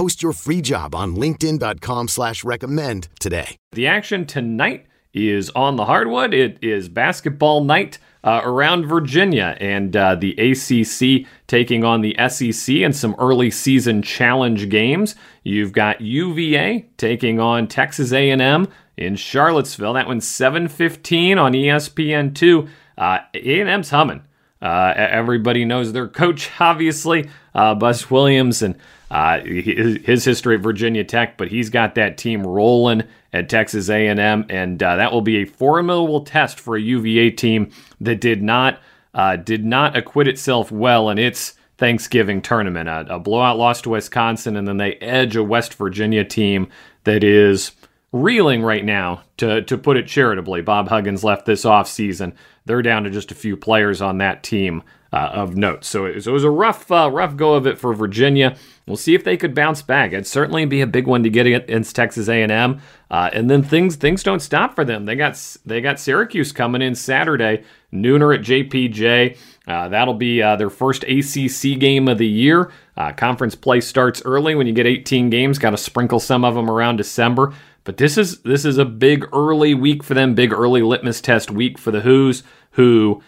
Post your free job on LinkedIn.com slash recommend today. The action tonight is on the hardwood. It is basketball night uh, around Virginia and uh, the ACC taking on the SEC in some early season challenge games. You've got UVA taking on Texas A&M in Charlottesville. That one's 7:15 on ESPN2. Uh, A&M's humming. Uh, everybody knows their coach, obviously, uh, Buzz Williams, and uh, his, history at Virginia Tech. But he's got that team rolling at Texas A&M, and uh, that will be a formidable test for a UVA team that did not uh, did not acquit itself well in its Thanksgiving tournament. A, a blowout loss to Wisconsin, and then they edge a West Virginia team that is reeling right now, to, to put it charitably. Bob Huggins left this offseason. They're down to just a few players on that team uh, of note. So it, it was a rough, uh, rough go of it for Virginia. We'll see if they could bounce back. It'd certainly be a big one to get against Texas A&M. Uh, and then things things don't stop for them. They got they got Syracuse coming in Saturday, nooner at JPJ. Uh, that'll be uh, their first ACC game of the year. Uh, conference play starts early when you get 18 games. Got to sprinkle some of them around December. But this is this is a big early week for them, big early litmus test week for the Hoos, who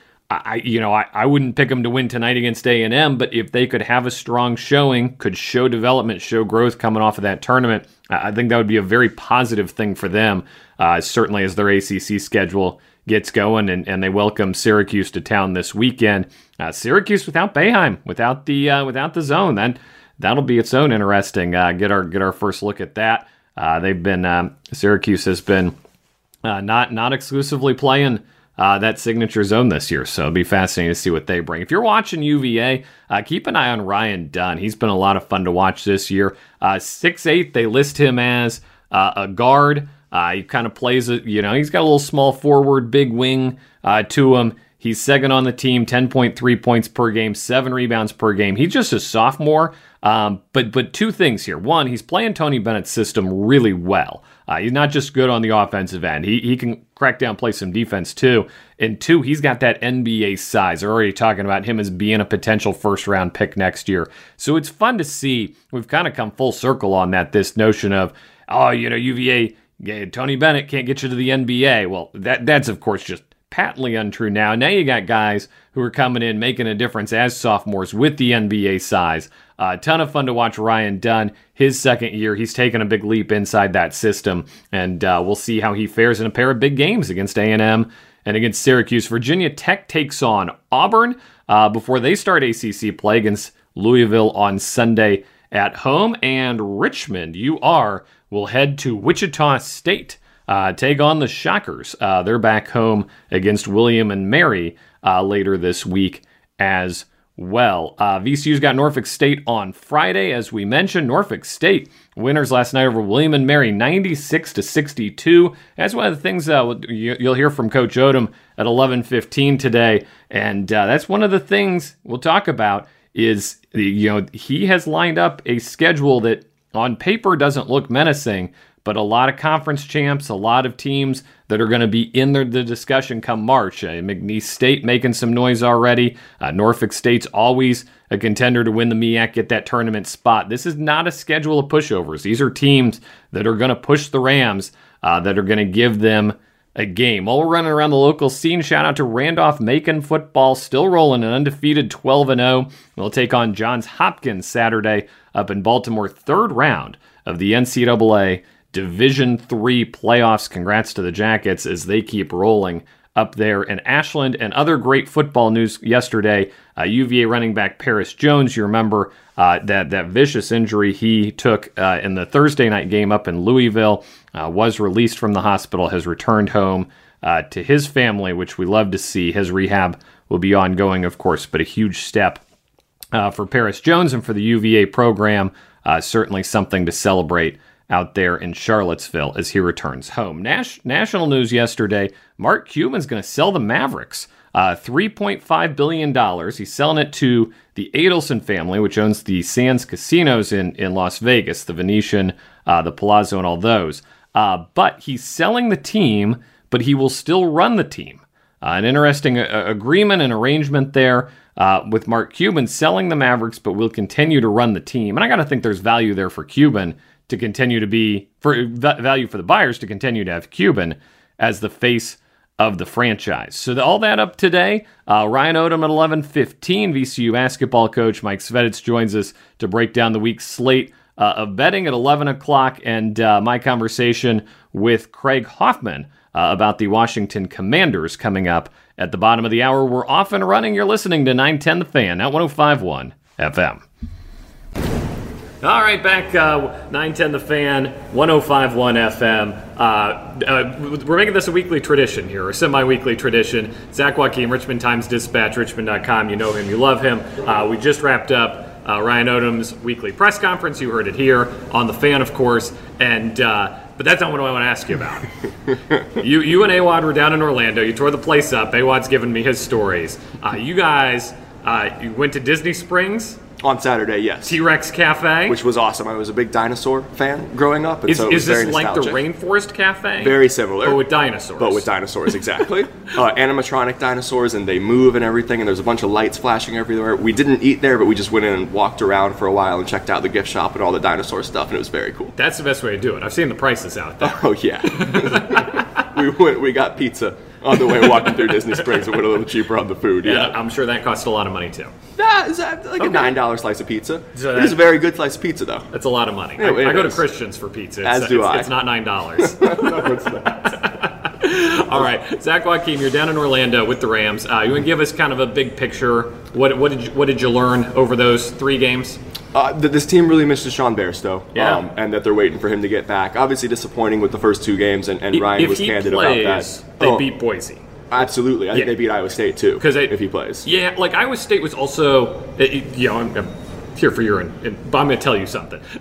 I you know I, I wouldn't pick them to win tonight against A and M, but if they could have a strong showing, could show development, show growth coming off of that tournament, I think that would be a very positive thing for them. Uh, certainly as their ACC schedule gets going, and, and they welcome Syracuse to town this weekend. Uh, Syracuse without Boeheim, without the uh, without the zone, then that'll be its own interesting. Uh, get our get our first look at that. Uh, they've been um, Syracuse has been uh, not not exclusively playing uh, that signature zone this year, so it'll be fascinating to see what they bring. If you're watching UVA, uh, keep an eye on Ryan Dunn. He's been a lot of fun to watch this year. Uh, six eight, they list him as uh, a guard. he kind of plays it, you know, he's got a little small forward, big wing to him. He's second on the team, 10.3 points per game, seven rebounds per game. He's just a sophomore. Um, but but two things here. One, he's playing Tony Bennett's system really well. Uh, he's not just good on the offensive end. He he can crack down, play some defense too. And two, he's got that NBA size. They're already talking about him as being a potential first round pick next year. So it's fun to see. We've kind of come full circle on that. This notion of oh, you know, UVA. Tony Bennett can't get you to the NBA. Well, that that's of course just patently untrue now. Now you got guys who are coming in making a difference as sophomores with the NBA size. A uh, ton of fun to watch Ryan Dunn. His second year, he's taken a big leap inside that system, and uh, we'll see how he fares in a pair of big games against A&M and against Syracuse. Virginia Tech takes on Auburn uh, before they start ACC play against Louisville on Sunday at home, and Richmond, UR, will head to Wichita State uh, take on the Shockers. Uh, they're back home against William and Mary uh, later this week as well. Uh, VCU's got Norfolk State on Friday, as we mentioned. Norfolk State winners last night over William and Mary, 96 to 62. That's one of the things uh, you'll hear from Coach Odom at 11:15 today, and uh, that's one of the things we'll talk about. Is you know he has lined up a schedule that on paper doesn't look menacing, but a lot of conference champs, a lot of teams that are going to be in the, the discussion come March. Uh, McNeese State making some noise already. Uh, Norfolk State's always a contender to win the MEAC, get that tournament spot. This is not a schedule of pushovers. These are teams that are going to push the Rams, uh, that are going to give them a game. While we're running around the local scene, shout out to Randolph Macon football, still rolling an undefeated 12 0. They'll take on Johns Hopkins Saturday up in Baltimore, third round of the NCAA Division Three playoffs. Congrats to the Jackets as they keep rolling up there in Ashland. And other great football news yesterday: uh, UVA running back Paris Jones. You remember uh, that that vicious injury he took uh, in the Thursday night game up in Louisville. Uh, was released from the hospital, has returned home uh, to his family, which we love to see. His rehab will be ongoing, of course, but a huge step uh, for Paris Jones and for the UVA program. certainly something to celebrate out there in Charlottesville as he returns home. Nas- national news yesterday Mark Cuban's going to sell the Mavericks. Uh, $3.5 billion. He's selling it to the Adelson family, which owns the Sands casinos in, in Las Vegas, the Venetian, uh, the Palazzo, and all those. Uh, but he's selling the team, but he will still run the team. Uh, an interesting uh, agreement and arrangement there uh, with Mark Cuban selling the Mavericks, but will continue to run the team. And I got to think there's value there for Cuban to continue to be for value for the buyers to continue to have Cuban as the face of the franchise. So all that up today. Uh, Ryan Odom at 11:15. VCU basketball coach Mike Sveditz joins us to break down the week's slate uh, of betting at 11 o'clock, and uh, my conversation with Craig Hoffman uh, about the Washington Commanders coming up at the bottom of the hour. We're off and running. You're listening to 910 The Fan at 105.1 FM. All right, back uh, 910 The Fan, 1051 FM. Uh, uh, we're making this a weekly tradition here, a semi weekly tradition. Zach Joachim, Richmond Times Dispatch, Richmond.com. You know him, you love him. Uh, we just wrapped up uh, Ryan Odom's weekly press conference. You heard it here on The Fan, of course. And uh, but that's not what I want to ask you about. you, you and Awad were down in Orlando. You tore the place up. Awad's given me his stories. you guys, you went to Disney Springs. On Saturday, yes. T Rex Cafe, which was awesome. I was a big dinosaur fan growing up, and is, so it was is this very like the nostalgic. Rainforest Cafe? Very similar, but with dinosaurs. But with dinosaurs, exactly. uh, animatronic dinosaurs, and they move and everything. And there's a bunch of lights flashing everywhere. We didn't eat there, but we just went in and walked around for a while and checked out the gift shop and all the dinosaur stuff, and it was very cool. That's the best way to do it. I've seen the prices out there. Oh yeah. we went. We got pizza on the way walking through Disney Springs. It went a little cheaper on the food. Yeah, I'm sure that cost a lot of money too. That is like okay. a nine dollar slice of pizza. So it is a very good slice of pizza, though. That's a lot of money. Yeah, I, I go to. Christians for pizza. As it's, do it's, I. It's not nine dollars. no, it's not. All right, Zach Joachim, you're down in Orlando with the Rams. Uh, you want to give us kind of a big picture? What, what did you, what did you learn over those three games? Uh, that this team really missed Sean Bairstow, Yeah. um, and that they're waiting for him to get back. Obviously disappointing with the first two games, and, and Ryan if was candid plays, about that. they Oh, beat Boise. Absolutely, I think they beat Iowa State too. 'Cause they- if he plays, Yeah, like Iowa State was also, it- you know, I'm, I'm here for your, but I'm going to tell you something.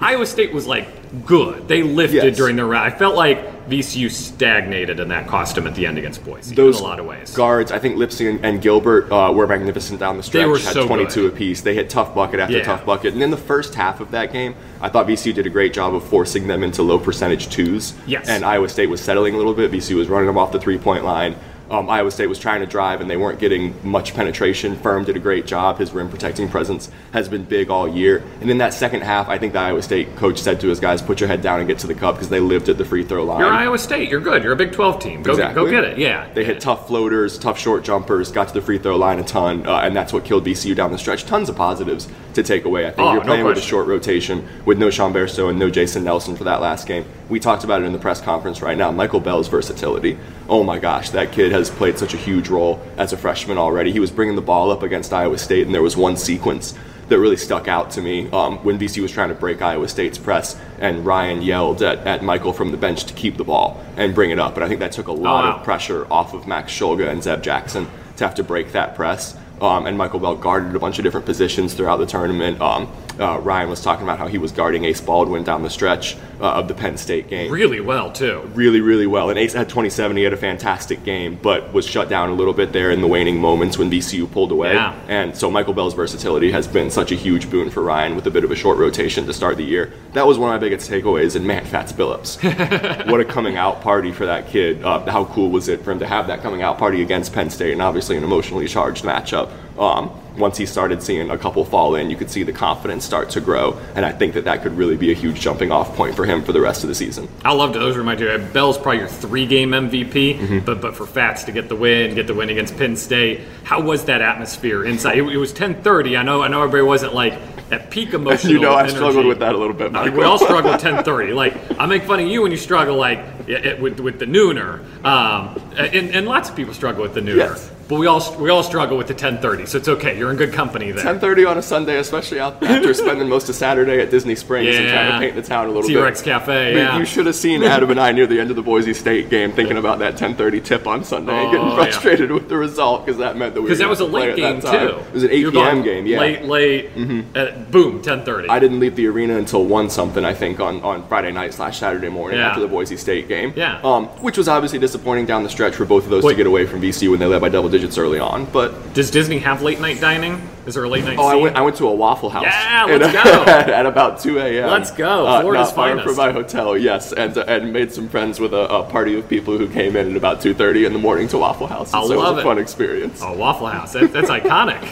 Iowa State was like good. They lifted Yes. during their round. I felt like VCU stagnated in that costume at the end against Boise those in a lot of ways. guards, I think Lipsey and, and Gilbert uh, were magnificent down the stretch. They were had so 22 good. apiece. They hit tough bucket after Yeah. tough bucket, and in the first half of that game, I thought VCU did a great job of forcing them into low percentage twos. Yes. and Iowa State was settling a little bit. VCU was running them off the three point line. Um, Iowa State was trying to drive and they weren't getting much penetration. Firm did a great job. His rim protecting presence has been big all year. And in that second half, I think the Iowa State coach said to his guys, "Put your head down and get to the cup," because they lived at the free throw line. You're Iowa State. You're good. You're a Big 12 team. Go, get, go get it. Yeah. They hit tough floaters, tough short jumpers, got to the free throw line a ton, uh, and that's what killed VCU down the stretch. Tons of positives to take away. I think Oh, you're no playing with a short rotation with no Sean Bairstow and no Jason Nelson for that last game. We talked about it in the press conference right now. Michael Belle's versatility. Oh my gosh, that kid has played such a huge role as a freshman already. He was bringing the ball up against Iowa State, and there was one sequence that really stuck out to me um, when VC was trying to break Iowa State's press, and Ryan yelled at, at Michael from the bench to keep the ball and bring it up. And I think that took a lot wow. of pressure off of Max Shulga and Zeb Jackson to have to break that press. Um, and Michael Belle guarded a bunch of different positions throughout the tournament. Um, uh, Ryan was talking about how he was guarding Ace Baldwin down the stretch uh, of the Penn State game Really well, too. really, really well. And Ace had 27. He had a fantastic game, but was shut down a little bit there in the waning moments when VCU pulled away. Yeah. And so Michael Belle's versatility has been such a huge boon for Ryan with a bit of a short rotation to start the year. That was one of my biggest takeaways. And man, Fats Billups, what a coming out party for that kid. Uh, how cool was it for him to have that coming out party against Penn State and obviously an emotionally charged matchup. Um, once he started seeing a couple fall in, you could see the confidence start to grow. And I think that that could really be a huge jumping off point for him for the rest of the season. I loved it. Those remind you. Belle's probably your three-game MVP, Mm-hmm. but but for Fats to get the win, get the win against Penn State, how was that atmosphere inside? It, it was 10:30. I know I know everybody wasn't like at peak emotional. You know, I energy. struggled with that a little bit, Like, we all struggle with 10:30. Like I make fun of you when you struggle like yeah, it- with with the nooner, um, and, and lots of people struggle with the nooner. Yes. But we all we all struggle with the 10:30, so it's okay. You're in good company there. 10:30 on a Sunday, especially after spending most of Saturday at Disney Springs and trying to paint the town a little T-Rex bit. Cafe, I mean, yeah. You should have seen Adam and I near the end of the Boise State game, thinking about that 10:30 tip on Sunday and getting Oh, yeah. frustrated with the result because that meant that we Because that was a late game too. It was an 8 You're p.m. game. Yeah. Mm-hmm. Late, late. uh, boom, 10:30. I didn't leave the arena until one something, I think, on, on Friday night slash Saturday morning Yeah. after the Boise State game. Yeah. Um, which was obviously disappointing down the stretch for both of those Wait. to get away from VCU when they led by double digits early on. But Does Disney have late night dining? Is there a late night? oh, I went I went to a Waffle House. Yeah, let's go. at about 2 a.m. Let's go. Uh, Florida's far finest. from my hotel. Yes, and uh, and made some friends with a, a party of people who came in at about 2:30 in the morning to Waffle House. I so it love was a it. fun experience. Oh, Waffle House. That, that's iconic.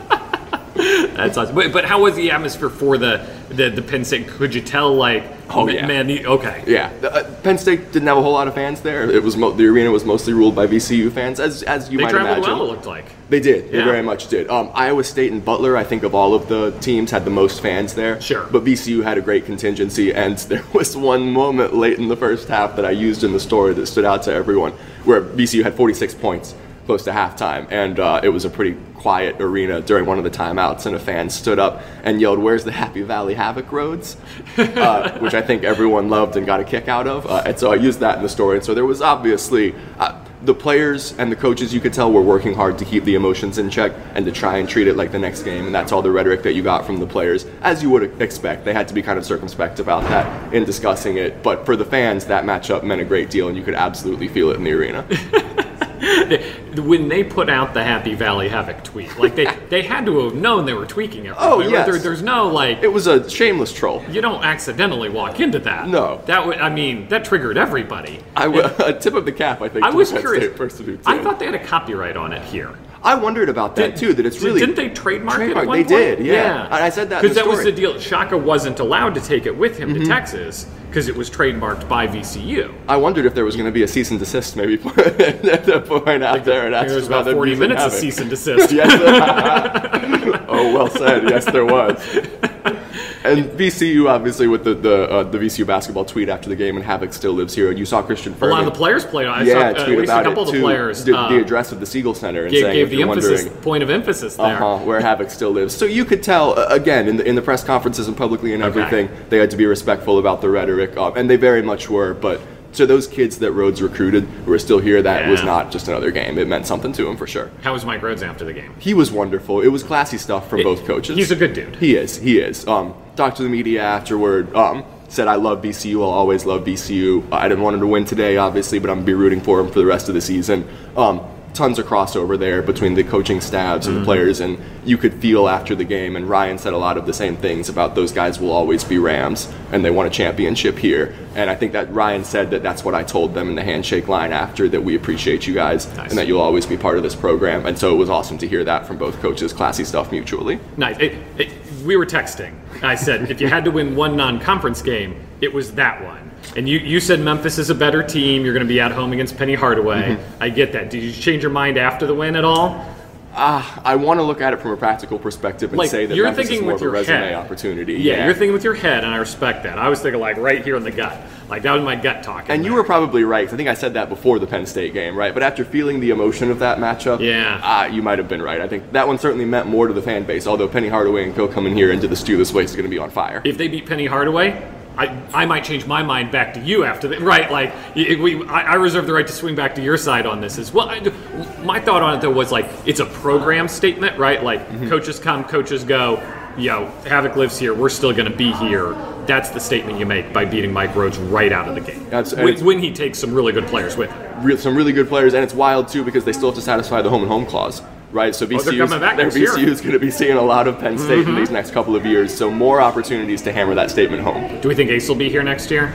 that's awesome. But, but how was the atmosphere for the the, the Penn State? Could you tell like? Oh, yeah. Man, okay. Yeah, uh, Penn State didn't have a whole lot of fans there. It was mo- the arena was mostly ruled by VCU fans, as as you They might imagine. well. It looked like. They did. They Yeah. very much did. Um, Iowa State and Butler, I think, of all of the teams, had the most fans there. Sure. But VCU had a great contingency, and there was one moment late in the first half that I used in the story that stood out to everyone, where VCU had 46 points close to halftime, and uh, it was a pretty quiet arena during one of the timeouts, and a fan stood up and yelled, "Where's the Happy Valley Havoc Rhodes?" uh, which I think everyone loved and got a kick out of. Uh, and so I used that in the story. And so there was obviously uh, the players and the coaches you could tell were working hard to keep the emotions in check and to try and treat it like the next game. And that's all the rhetoric that you got from the players, as you would expect. They had to be kind of circumspect about that in discussing it. But for the fans, that matchup meant a great deal, and you could absolutely feel it in the arena. When they put out the Happy Valley Havoc tweet, like they they had to have known they were tweaking it. Oh, yes. There, there's no like. it was a shameless troll. you don't accidentally walk into that. No. That would. I mean, that triggered everybody. I w- a tip of the cap, I think. I was curious. Person who I thought they had a copyright on it here. I wondered about that Did- too. That it's really didn't they trademark, it? Trademark, one they point? did, yeah. And I said that because that was the deal. Shaka wasn't allowed to take it with him Mm-hmm. to Texas because it was trademarked by VCU. I wondered if there was going to be a cease and desist, maybe at that point out there. And There was about about 40 minutes of cease and desist. Yes. oh, well said. Yes, there was. And VCU, obviously, with the the, uh, the VCU basketball tweet after the game, and Havoc still lives here. And you saw Christian A lot of the players played on. I yeah, saw, uh, tweet at least a about couple it of the players the, uh, the address of the Siegel Center and gave, saying gave the emphasis point of emphasis there. uh-huh, where Havoc still lives. So you could tell uh, again in the in the press conferences and publicly and Okay. everything, they had to be respectful about the rhetoric, um, and they very much were. But to those kids that Rhodes recruited who are still here, that was not just another game. It meant something to him for sure. How was Mike Rhodes after the game? He was wonderful. It was classy stuff from both coaches. He's a good dude. He is. He is. Um, talked to the media afterward. Um, said, "I love VCU. I'll always love VCU. I didn't want him to win today, obviously, but I'm gonna be rooting for him for the rest of the season." Um, tons of crossover there between the coaching staffs and the mm-hmm. players, and you could feel after the game. And Ryan said a lot of the same things about those guys will always be Rams, and they won a championship here. And I think that Ryan said that that's what I told them in the handshake line after that we appreciate you guys Nice. and that you'll always be part of this program. And so it was awesome to hear that from both coaches. Classy stuff mutually. Nice. It- it- we were texting. I said, if you had to win one non-conference game, it was that one. And you, you said Memphis is a better team. You're going to be at home against Penny Hardaway. Mm-hmm. I get that. Did you change your mind after the win at all? I want to look at it from a practical perspective and Like, say that you're Memphis thinking is more with of a your resume head. opportunity. Yeah, you're thinking with your head, and I respect that. I was thinking like right here in the gut. Like that was my gut talking. And you were probably right. I think I said that before the Penn State game, right? But after feeling the emotion of that matchup, Yeah. uh, you might have been right. I think that one certainly meant more to the fan base. Although Penny Hardaway and Co coming here into the stew, this place is going to be on fire. if they beat Penny Hardaway, I, I might change my mind back to you after that. Right, like we, I, I reserve the right to swing back to your side on this as well. I, my thought on it though was like it's a program statement, right? Like Mm-hmm. coaches come, coaches go. Yo, Havoc lives here. We're still going to be here. That's the statement you make by beating Mike Rhodes right out of the game. That's- when, when he takes some really good players with him. Real, some really good players, and it's wild too because they still have to satisfy the home and home clause. Right, so Oh, they're VCU coming back next year. Mm-hmm. is going to be seeing a lot of Penn State in these next couple of years. So more opportunities to hammer that statement home. Do we think Ace will be here next year?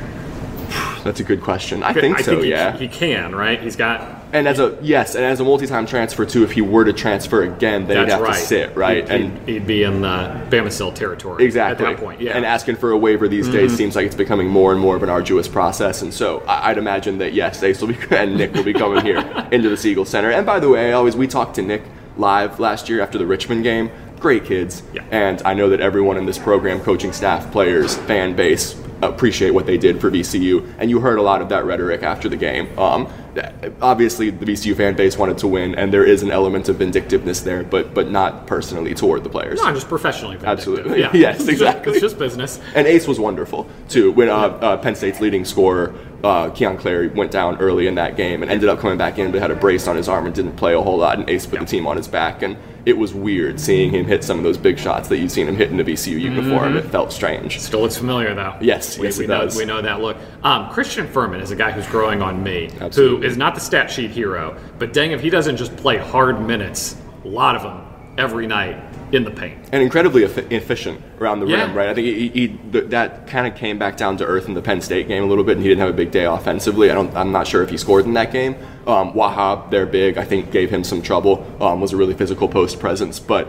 That's a good question. I think I so. think he, yeah. he can, right? He's got And as a yes, and as a multi-time transfer too, if he were to transfer again, then he'd have right. to sit right He'd, and he'd, he'd be in the Bamisile territory exactly at that point. Yeah, Mm-hmm. And asking for a waiver these days seems like it's becoming more and more of an arduous process. And so I'd imagine that yes, Ace will be and Nick will be coming here into the Siegel Center. And by the way, I always we talked to Nick live last year after the Richmond game. great kids, Yeah. and I know that everyone in this program, coaching staff, players, fan base, appreciate what they did for VCU. And you heard a lot of that rhetoric after the game. Um, obviously, the VCU fan base wanted to win, and there is an element of vindictiveness there, but but not personally toward the players. No, just professionally. Absolutely. Yeah. Yes, exactly. It's just business. And Ace was wonderful too. When uh, uh, Penn State's leading scorer, uh, Kanye Clary, went down early in that game and ended up coming back in, but had a brace on his arm and didn't play a whole lot. And Ace put the team on his back, and it was weird seeing him hit some of those big shots that you've seen him hit in the VCU uniform. It felt strange. Still looks familiar though. Yes, we, yes, we it know, does. We know that look. Um, Christian Fermin is a guy who's growing on me, who Absolutely. is not the stat sheet hero, but dang if he doesn't just play hard minutes, a lot of them every night in the paint. And incredibly effi- efficient around the Yeah. rim, right? I think he, he, th- that kind of came back down to earth in the Penn State game a little bit, and he didn't have a big day offensively. I don't, I'm not sure if he scored in that game. Um, Wahab, their big, I think gave him some trouble. Um, was a really physical post presence, but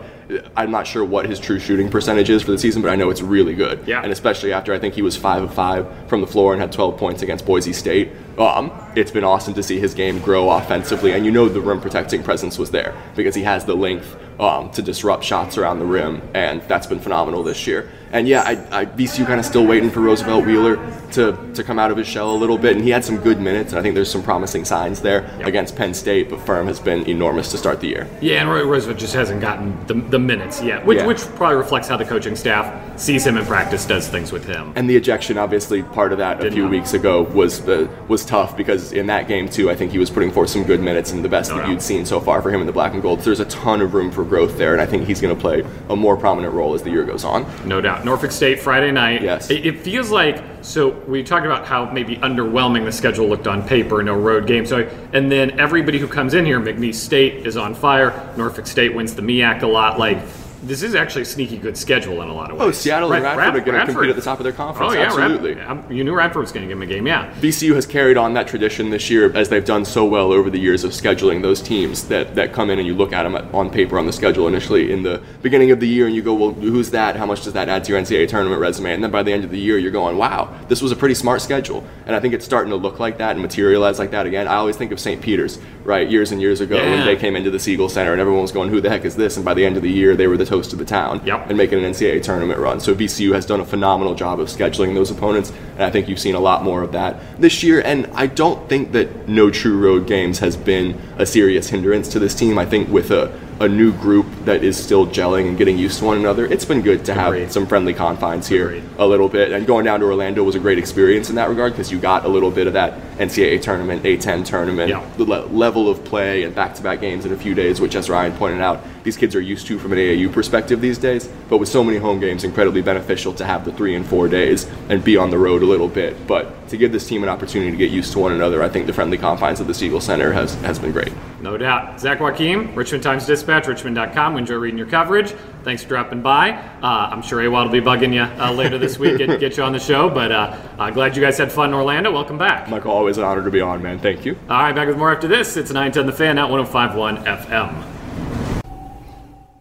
I'm not sure what his true shooting percentage is for the season, but I know it's really good. Yeah. And especially after I think he was five of five from the floor and had 12 points against Boise State. Um, it's been awesome to see his game grow offensively, and you know the rim protecting presence was there because he has the length um, to disrupt shots around the rim, and that's been phenomenal this year. And yeah, I, I, VCU kind of still waiting for Roosevelt Wheeler to, to come out of his shell a little bit, and he had some good minutes, and I think there's some promising signs there against Penn State, but Firm has been enormous to start the year. Yeah, and Roy Roosevelt just hasn't gotten the, the minutes yet, which, Yeah. which probably reflects how the coaching staff sees him in practice, does things with him. And the ejection, obviously, part of that a Didn't few help. weeks ago was uh, was tough because in that game too, I think he was putting forth some good minutes and the best No that doubt. you'd seen so far for him in the black and gold. So there's a ton of room for growth there, and I think he's going to play a more prominent role as the year goes on. No doubt. Norfolk State Friday night. Yes. It, it feels like so we talked about how maybe underwhelming the schedule looked on paper, no road game. So and then everybody who comes in here, McNeese State is on fire. Norfolk State wins the MEAC a lot. Like this is actually a sneaky good schedule in a lot of oh, ways. Oh, Seattle and Rad- Radford are going to compete at the top of their conference. Oh yeah, absolutely. you knew Radford was going to give him a game. Yeah. VCU has carried on that tradition this year as they've done so well over the years of scheduling those teams that, that come in and you look at them on paper on the schedule initially in the beginning of the year and you go, well, who's that? How much does that add to your NCAA tournament resume? And then by the end of the year, you're going, wow, this was a pretty smart schedule. And I think it's starting to look like that and materialize like that again. I always think of St. Peter's, right, years and years ago Yeah. when they came into the Siegel Center and everyone was going, who the heck is this? And by the end of the year, they were the toast of the town Yep. and making an NCAA tournament run. So VCU has done a phenomenal job of scheduling those opponents, and I think you've seen a lot more of that this year. And I don't think that no true road games has been a serious hindrance to this team. I think with a, a new group that is still gelling and getting used to one another, it's been good to have Agreed. some friendly confines here Agreed. a little bit. And going down to Orlando was a great experience in that regard because you got a little bit of that NCAA tournament, A10 tournament, Yeah. the le- level of play and back-to-back games in a few days, which, as Ryan pointed out, these kids are used to from an AAU perspective these days. But with so many home games, incredibly beneficial to have the three and four days and be on the road a little bit. But to give this team an opportunity to get used to one another, I think the friendly confines of the Siegel Center has, has been great. No doubt. Zach Joachim, Richmond Times Dispatch, richmond.com. We enjoy reading your coverage. Thanks for dropping by. Uh, I'm sure Awad will be bugging you uh, later this week, get, get you on the show. But uh, uh, glad you guys had fun in Orlando. Welcome back. Michael, always an honor to be on, man. Thank you. All right, back with more after this. It's 910 The Fan, at 1051 FM.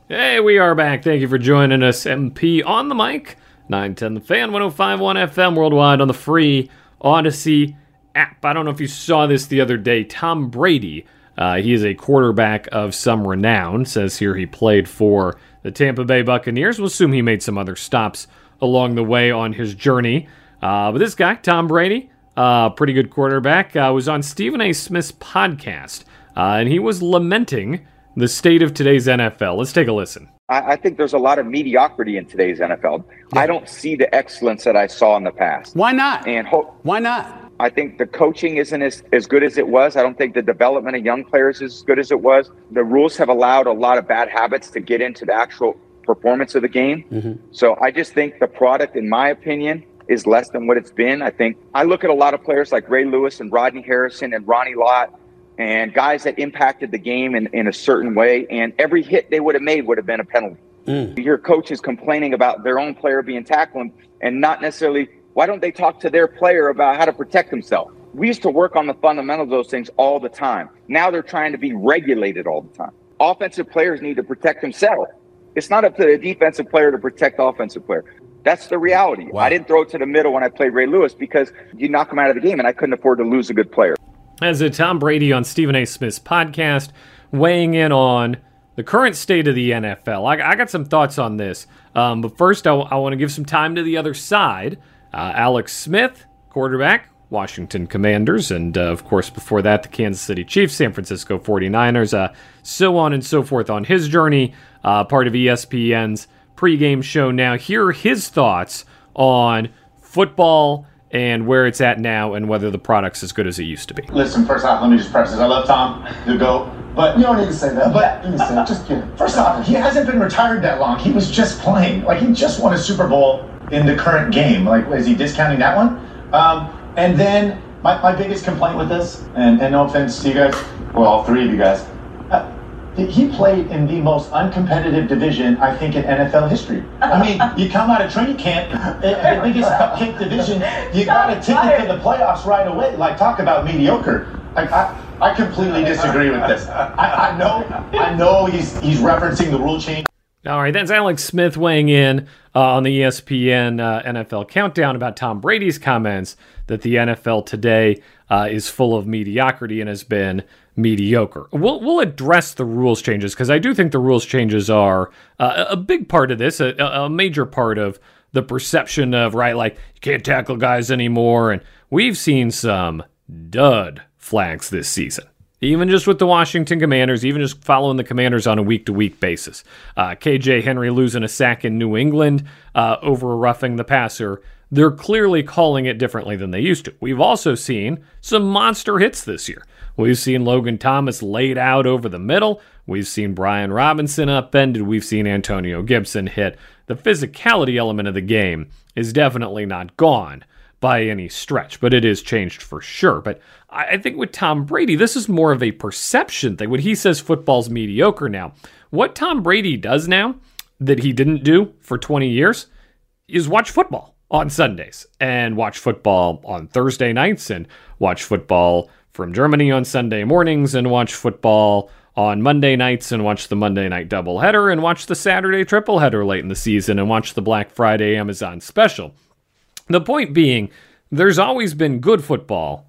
Hey, we are back. Thank you for joining us, MP on the mic. 910 The Fan, 1051 FM, worldwide on the free Audacy app. I don't know if you saw this the other day. Tom Brady, uh, he is a quarterback of some renown. Says here he played for the Tampa Bay Buccaneers. We'll assume he made some other stops along the way on his journey. Uh, but this guy, Tom Brady, uh, pretty good quarterback, uh, was on Stephen A. Smith's podcast, uh, and he was lamenting the state of today's NFL. Let's take a listen. I, I think there's a lot of mediocrity in today's NFL. I don't see the excellence that I saw in the past. Why not? And ho- Why not? I think the coaching isn't as, as good as it was. I don't think the development of young players is as good as it was. The rules have allowed a lot of bad habits to get into the actual performance of the game. Mm-hmm. So I just think the product, in my opinion, is less than what it's been. I think I look at a lot of players like Ray Lewis and Rodney Harrison and Ronnie Lott and guys that impacted the game in, in a certain way. And every hit they would have made would have been a penalty. Mm. You hear coaches complaining about their own player being tackled and not necessarily why don't they talk to their player about how to protect himself? We used to work on the fundamentals of those things all the time. Now they're trying to be regulated all the time. Offensive players need to protect themselves. It's not up to the defensive player to protect the offensive player. That's the reality. I didn't throw it to the middle when I played Ray Lewis because you knock him out of the game and I couldn't afford to lose a good player. As a Tom Brady on Stephen A. Smith's podcast, weighing in on the current state of the NFL. I, I got some thoughts on this. Um, but first, I, I want to give some time to the other side. Uh, Alex Smith, quarterback, Washington Commanders, and uh, of course, before that, the Kansas City Chiefs, San Francisco 49ers, uh, so on and so forth on his journey, uh, part of ESPN's pregame show now. Here are his thoughts on football and where it's at now and whether the product's as good as it used to be. Listen, first off, let me just preface this. I love Tom, the GOAT, but You don't need to say that. But you. Just kidding. First off, he hasn't been retired that long. He was just playing. Like he just won a Super Bowl in the current game. Like, is he discounting that one? Um, and then my, my biggest complaint with this, and, and no offense to you guys, well, all three of you guys, uh, he played in the most uncompetitive division, I think, in NFL history. I mean, you come out of training camp, uh, the biggest cupcake division, you got a ticket to the playoffs right away. Like, talk about mediocre. I, I, I completely disagree with this. I, I know, I know he's he's referencing the rule change. All right, that's Alex Smith weighing in uh, on the ESPN uh, NFL Countdown about Tom Brady's comments that the NFL today uh, is full of mediocrity and has been mediocre. We'll, we'll address the rules changes because I do think the rules changes are uh, a big part of this, a, a major part of the perception of, right, like you can't tackle guys anymore. And we've seen some dud flags this season. Even just with the Washington Commanders, even just following the Commanders on a week to week basis. Uh, KJ Henry losing a sack in New England uh, over roughing the passer. They're clearly calling it differently than they used to. We've also seen some monster hits this year. We've seen Logan Thomas laid out over the middle. We've seen Brian Robinson upended. We've seen Antonio Gibson hit. The physicality element of the game is definitely not gone by any stretch, but it is changed for sure. But I think with Tom Brady, this is more of a perception thing. When he says football's mediocre now, what Tom Brady does now that he didn't do for 20 years is watch football on Sundays and watch football on Thursday nights and watch football from Germany on Sunday mornings and watch football on Monday nights and watch the Monday night doubleheader and watch the Saturday tripleheader late in the season and watch the Black Friday Amazon special. The point being, there's always been good football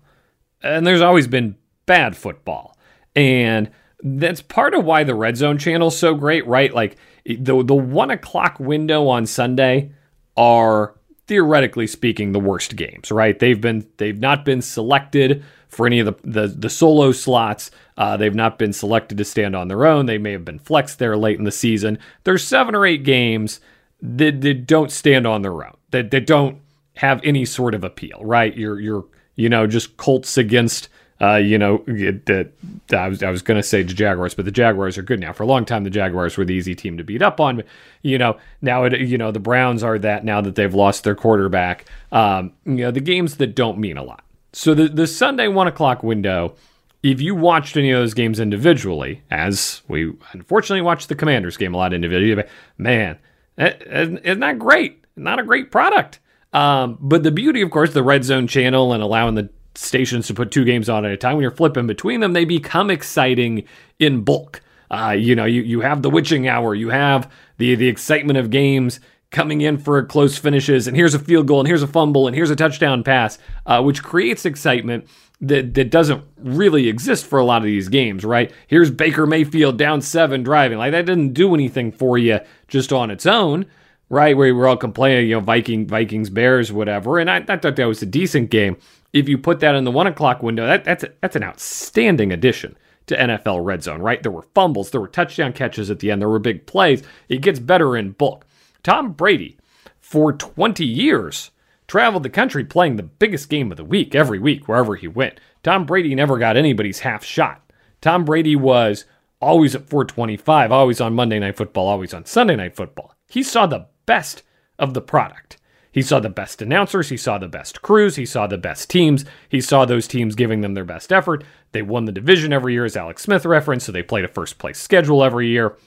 and there's always been bad football. And that's part of why the Red Zone channel's so great, right? Like the the one o'clock window on Sunday are theoretically speaking the worst games, right? They've been they've not been selected for any of the the, the solo slots. Uh, they've not been selected to stand on their own. They may have been flexed there late in the season. There's seven or eight games that, that don't stand on their own. That that don't have any sort of appeal, right? You're you're you know just Colts against uh, you know that I was I was going to say the Jaguars, but the Jaguars are good now. For a long time, the Jaguars were the easy team to beat up on. But you know now it you know the Browns are that now that they've lost their quarterback. Um, you know the games that don't mean a lot. So the the Sunday one o'clock window. If you watched any of those games individually, as we unfortunately watched the Commanders game a lot individually, man, isn't that great? Not a great product. Um, but the beauty, of course, the red zone channel and allowing the stations to put two games on at a time, when you're flipping between them, they become exciting in bulk. Uh, you know, you, you have the witching hour, you have the the excitement of games coming in for close finishes, and here's a field goal, and here's a fumble, and here's a touchdown pass, uh, which creates excitement that that doesn't really exist for a lot of these games, right? Here's Baker Mayfield down seven driving, like that didn't do anything for you just on its own right? Where we're all complaining, you know, Viking, Vikings, Bears, whatever. And I, I, thought that was a decent game. If you put that in the one o'clock window, that, that's a, that's an outstanding addition to NFL Red Zone, right? There were fumbles, there were touchdown catches at the end, there were big plays. It gets better in bulk. Tom Brady, for 20 years, traveled the country playing the biggest game of the week every week, wherever he went. Tom Brady never got anybody's half shot. Tom Brady was always at 425, always on Monday Night Football, always on Sunday Night Football. He saw the best of the product. He saw the best announcers, he saw the best crews, he saw the best teams, he saw those teams giving them their best effort. They won the division every year, as Alex Smith referenced, so they played a first place schedule every year.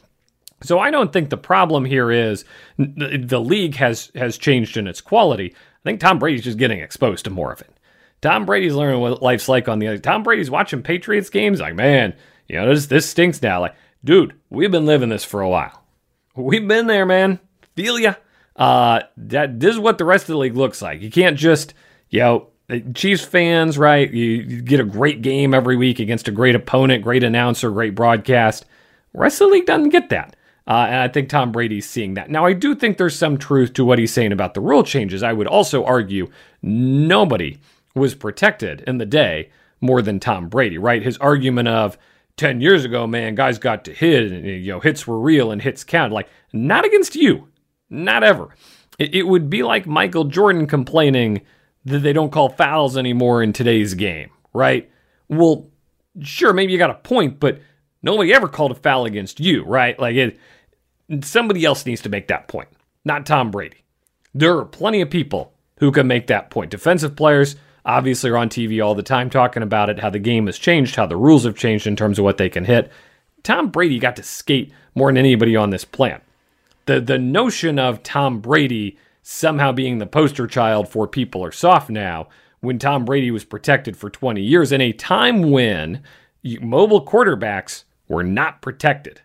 So I don't think the problem here is the league has has changed in its quality. I think Tom Brady's just getting exposed to more of it. Tom Brady's learning what life's like on the other. Tom Brady's watching Patriots games like, man, you know, this this stinks now. Like, dude, we've been living this for a while. We've been there, man feel. Uh, that this is what the rest of the league looks like. You can't just, you know, Chiefs fans, right? You, you get a great game every week against a great opponent, great announcer, great broadcast. rest of the league doesn't get that. Uh, and I think Tom Brady's seeing that. Now, I do think there's some truth to what he's saying about the rule changes. I would also argue nobody was protected in the day more than Tom Brady, right? His argument of 10 years ago, man, guys got to hit, and, you know, hits were real and hits count. Like, not against you. Not ever. It, it would be like Michael Jordan complaining that they don't call fouls anymore in today's game, right? Well, sure, maybe you got a point, but nobody ever called a foul against you, right? Like, it, somebody else needs to make that point, not Tom Brady. There are plenty of people who can make that point. Defensive players obviously are on TV all the time talking about it, how the game has changed, how the rules have changed in terms of what they can hit. Tom Brady got to skate more than anybody on this planet. The the notion of Tom Brady somehow being the poster child for people are soft now when Tom Brady was protected for 20 years in a time when mobile quarterbacks were not protected.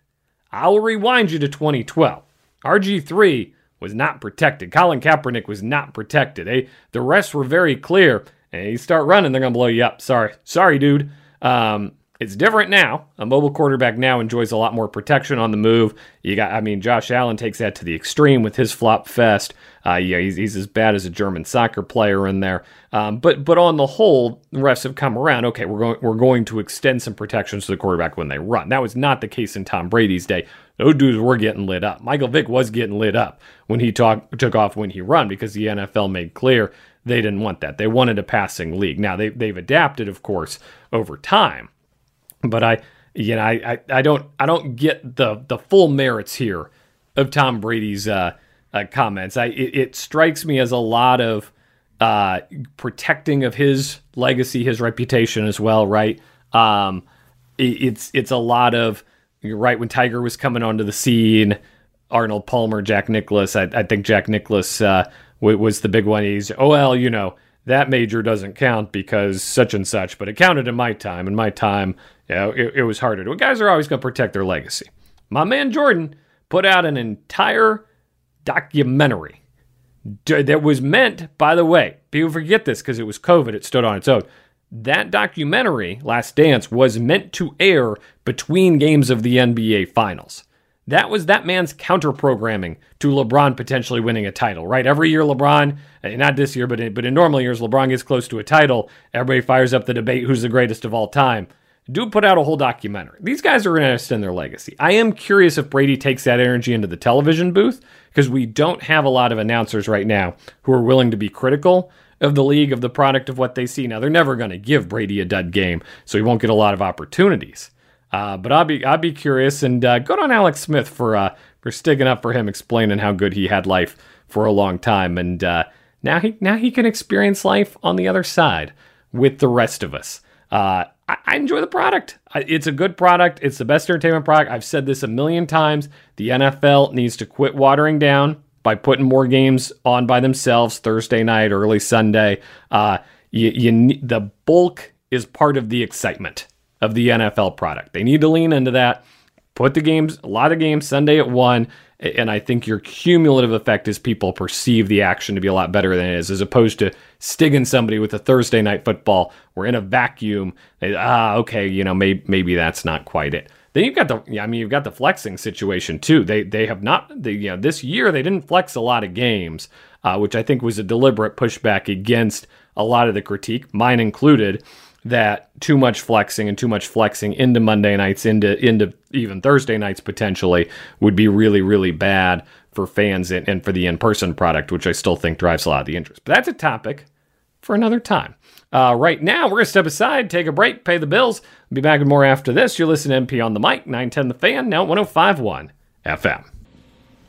I'll rewind you to 2012. RG3 was not protected. Colin Kaepernick was not protected. Eh? The rest were very clear. Hey, you start running, they're going to blow you up. Sorry. Sorry, dude. Um, it's different now. A mobile quarterback now enjoys a lot more protection on the move. You got, I mean, Josh Allen takes that to the extreme with his flop fest. Uh, yeah, he's, he's as bad as a German soccer player in there. Um, but but on the whole, refs have come around. Okay, we're going we're going to extend some protections to the quarterback when they run. That was not the case in Tom Brady's day. Those dudes were getting lit up. Michael Vick was getting lit up when he talk, took off when he run because the NFL made clear they didn't want that. They wanted a passing league. Now they they've adapted, of course, over time. But I, you know, I, I, I don't, I don't get the the full merits here of Tom Brady's uh, uh, comments. I, it, it, strikes me as a lot of uh, protecting of his legacy, his reputation as well. Right? Um, it, it's it's a lot of right when Tiger was coming onto the scene. Arnold Palmer, Jack Nicklaus. I, I think Jack Nicklaus uh, was the big one. He's oh well, you know that major doesn't count because such and such, but it counted in my time. In my time, know, it, it was harder to. Guys are always going to protect their legacy. My man Jordan put out an entire documentary that was meant, by the way, people forget this because it was COVID, it stood on its own. That documentary, Last Dance, was meant to air between games of the NBA Finals. That was that man's counter programming to LeBron potentially winning a title, right? Every year, LeBron, eh, not this year, but in, but in normal years, LeBron gets close to a title. Everybody fires up the debate who's the greatest of all time do put out a whole documentary. These guys are going to extend their legacy. I am curious if Brady takes that energy into the television booth because we don't have a lot of announcers right now who are willing to be critical of the league, of the product, of what they see. Now, they're never going to give Brady a dud game, so he won't get a lot of opportunities. Uh, but I'll be I'll be curious and uh, good on Alex Smith for uh, for sticking up for him, explaining how good he had life for a long time, and uh, now he now he can experience life on the other side with the rest of us. Uh, I, I enjoy the product. It's a good product. It's the best entertainment product. I've said this a million times. The NFL needs to quit watering down by putting more games on by themselves Thursday night, early Sunday. Uh, you, you, the bulk is part of the excitement of the NFL product. They need to lean into that. Put the games, a lot of games Sunday at one, and I think your cumulative effect is people perceive the action to be a lot better than it is, as opposed to stinging somebody with a Thursday night football. We're in a vacuum. They, ah, okay, you know, maybe maybe that's not quite it. Then you've got the, I mean, you've got the flexing situation too. They they have not, they, you know, this year they didn't flex a lot of games, uh, which I think was a deliberate pushback against a lot of the critique, mine included that too much flexing and too much flexing into Monday nights, into into even Thursday nights potentially would be really really bad for fans and, and for the in person product, which I still think drives a lot of the interest. But that's a topic for another time. Uh, right now, we're to step aside, take a break, pay the bills. be back with more after this. You're listening to MP on the mic, 910 The Fan, now 1051 FM.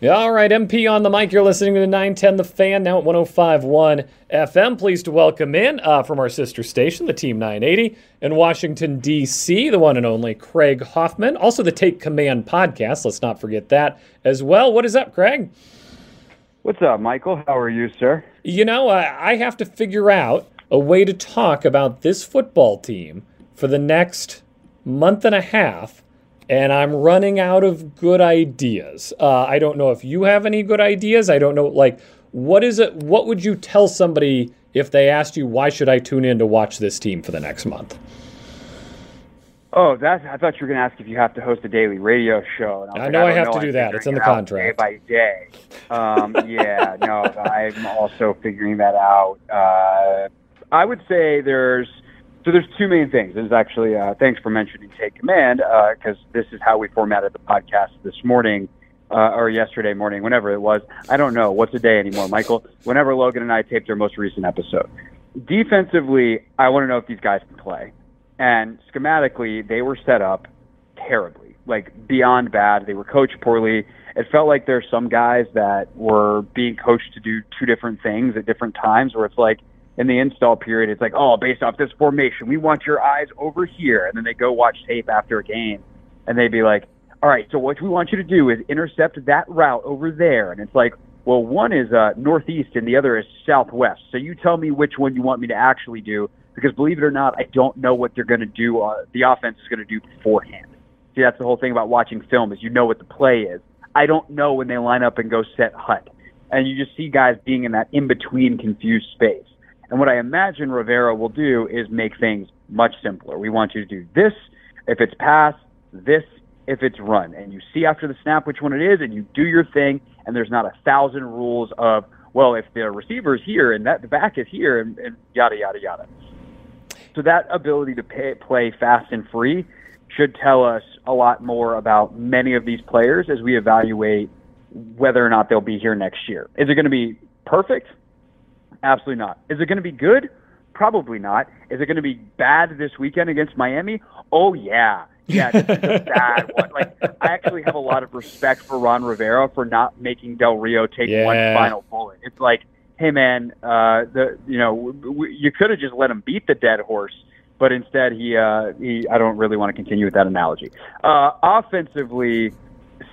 Yeah, all right, MP on the mic. You're listening to the 910 The Fan, now at 1051 FM. Pleased to welcome in uh, from our sister station, the Team 980 in Washington, D.C., the one and only Craig Hoffman. Also, the Take Command podcast. Let's not forget that as well. What is up, Craig? What's up, Michael? How are you, sir? You know, I, I have to figure out a way to talk about this football team for the next month and a half and I'm running out of good ideas. Uh, I don't know if you have any good ideas. I don't know, like, what is it? What would you tell somebody if they asked you, why should I tune in to watch this team for the next month? Oh, that I thought you were going to ask if you have to host a daily radio show. I, I, know I, I have know. to do I'm that. It's in the it contract. Day by day. Um, yeah, no, I'm also figuring that out. Uh, I would say there's so there's two main things. There's actually uh, thanks for mentioning Take Command because this is how we formatted the podcast this morning. Uh, or yesterday morning, whenever it was. I don't know what's a day anymore, Michael. Whenever Logan and I taped our most recent episode, defensively, I want to know if these guys can play. And schematically, they were set up terribly, like beyond bad. They were coached poorly. It felt like there's some guys that were being coached to do two different things at different times, where it's like in the install period, it's like, oh, based off this formation, we want your eyes over here. And then they go watch tape after a game and they'd be like, all right, so what we want you to do is intercept that route over there. And it's like, well, one is uh, northeast and the other is southwest. So you tell me which one you want me to actually do, because believe it or not, I don't know what they're going to do. Uh, the offense is going to do beforehand. See, that's the whole thing about watching film is you know what the play is. I don't know when they line up and go set hut, and you just see guys being in that in between confused space. And what I imagine Rivera will do is make things much simpler. We want you to do this if it's pass, this if it's run, and you see after the snap which one it is, and you do your thing. And there's not a thousand rules of well, if the receiver's here and that the back is here, and, and yada yada yada. So that ability to pay, play fast and free should tell us a lot more about many of these players as we evaluate whether or not they'll be here next year. Is it going to be perfect? Absolutely not. Is it going to be good? Probably not. Is it going to be bad this weekend against Miami? Oh yeah. Yeah, this is a bad one. Like I actually have a lot of respect for Ron Rivera for not making Del Rio take Yeah. one final bullet. It's like, hey man, uh, the you know you could have just let him beat the dead horse, but instead he uh, he. I don't really want to continue with that analogy. Uh, offensively,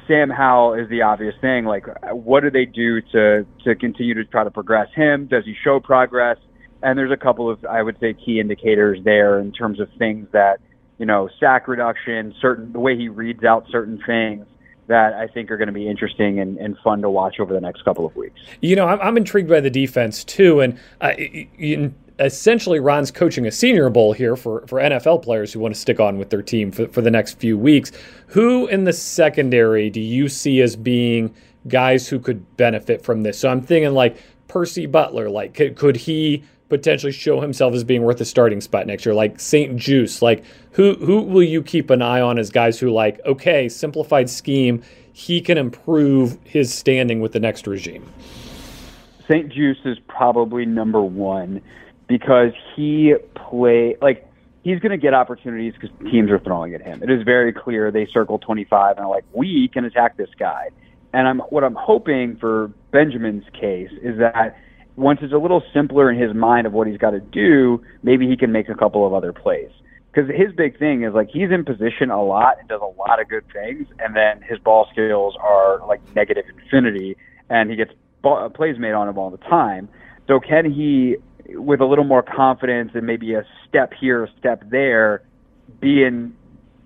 Sam Howell is the obvious thing. Like, what do they do to to continue to try to progress him? Does he show progress? And there's a couple of, I would say, key indicators there in terms of things that, you know, sack reduction, certain the way he reads out certain things that I think are going to be interesting and, and fun to watch over the next couple of weeks. You know, I'm, I'm intrigued by the defense too, and uh, y- essentially Ron's coaching a Senior Bowl here for for NFL players who want to stick on with their team for for the next few weeks. Who in the secondary do you see as being guys who could benefit from this? So I'm thinking like Percy Butler, like could, could he potentially show himself as being worth a starting spot next year? Like St-Juste, like who who will you keep an eye on as guys who like okay, simplified scheme, he can improve his standing with the next regime. St-Juste is probably number one because he play like he's going to get opportunities because teams are throwing at him. It is very clear they circle 25 and are like, we can attack this guy. And I'm what I'm hoping for Benjamin's case is that once it's a little simpler in his mind of what he's got to do, maybe he can make a couple of other plays. Because his big thing is like he's in position a lot and does a lot of good things, and then his ball skills are like negative infinity, and he gets ball, plays made on him all the time. So can he, with a little more confidence and maybe a step here, a step there, be in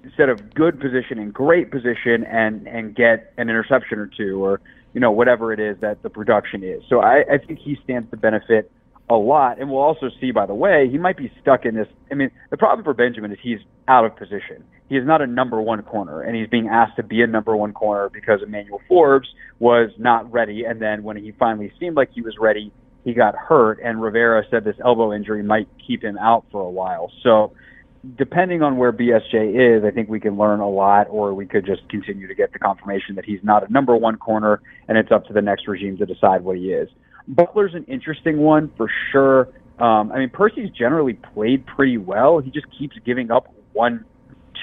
instead of good position and great position and and get an interception or two or you know whatever it is that the production is. So I, I think he stands to benefit a lot, and we'll also see. By the way, he might be stuck in this. I mean, the problem for Benjamin is he's out of position. He is not a number one corner, and he's being asked to be a number one corner because Emmanuel Forbes was not ready, and then when he finally seemed like he was ready, he got hurt, and Rivera said this elbow injury might keep him out for a while. So depending on where BSJ is, I think we can learn a lot, or we could just continue to get the confirmation that he's not a number one corner, and it's up to the next regime to decide what he is. Butler's an interesting one for sure. Um, I mean, Percy's generally played pretty well. He just keeps giving up one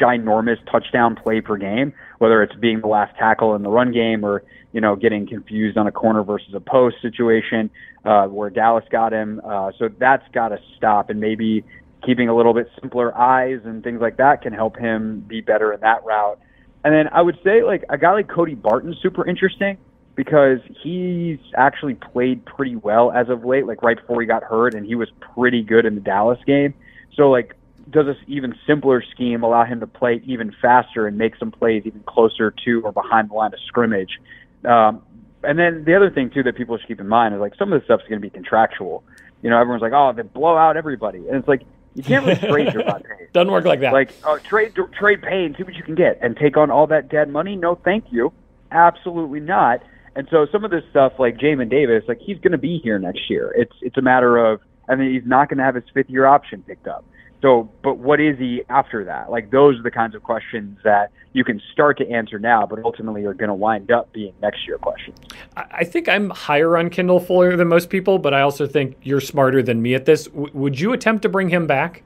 ginormous touchdown play per game, whether it's being the last tackle in the run game or you know getting confused on a corner versus a post situation uh, where Dallas got him. Uh, so that's got to stop, and maybe keeping a little bit simpler eyes and things like that can help him be better in that route. And then I would say like a guy like Cody Barton's super interesting because he's actually played pretty well as of late, like right before he got hurt, and he was pretty good in the Dallas game. So like does this even simpler scheme allow him to play even faster and make some plays even closer to or behind the line of scrimmage? Um, and then the other thing too that people should keep in mind is like some of this stuff's going to be contractual. You know, everyone's like, oh, they blow out everybody, and it's like You can't really trade Da'Ron Payne. Doesn't work like that. Like uh, trade trade Payne, see what you can get, and take on all that dead money. No, thank you. Absolutely not. And so some of this stuff, like Jamin Davis, like he's going to be here next year. It's it's a matter of, I mean, he's not going to have his fifth year option picked up. So, but what is he after that? Like those are the kinds of questions that you can start to answer now, but ultimately are going to wind up being next year questions. I think I'm higher on Kendall Fuller than most people, but I also think you're smarter than me at this. W- would you attempt to bring him back?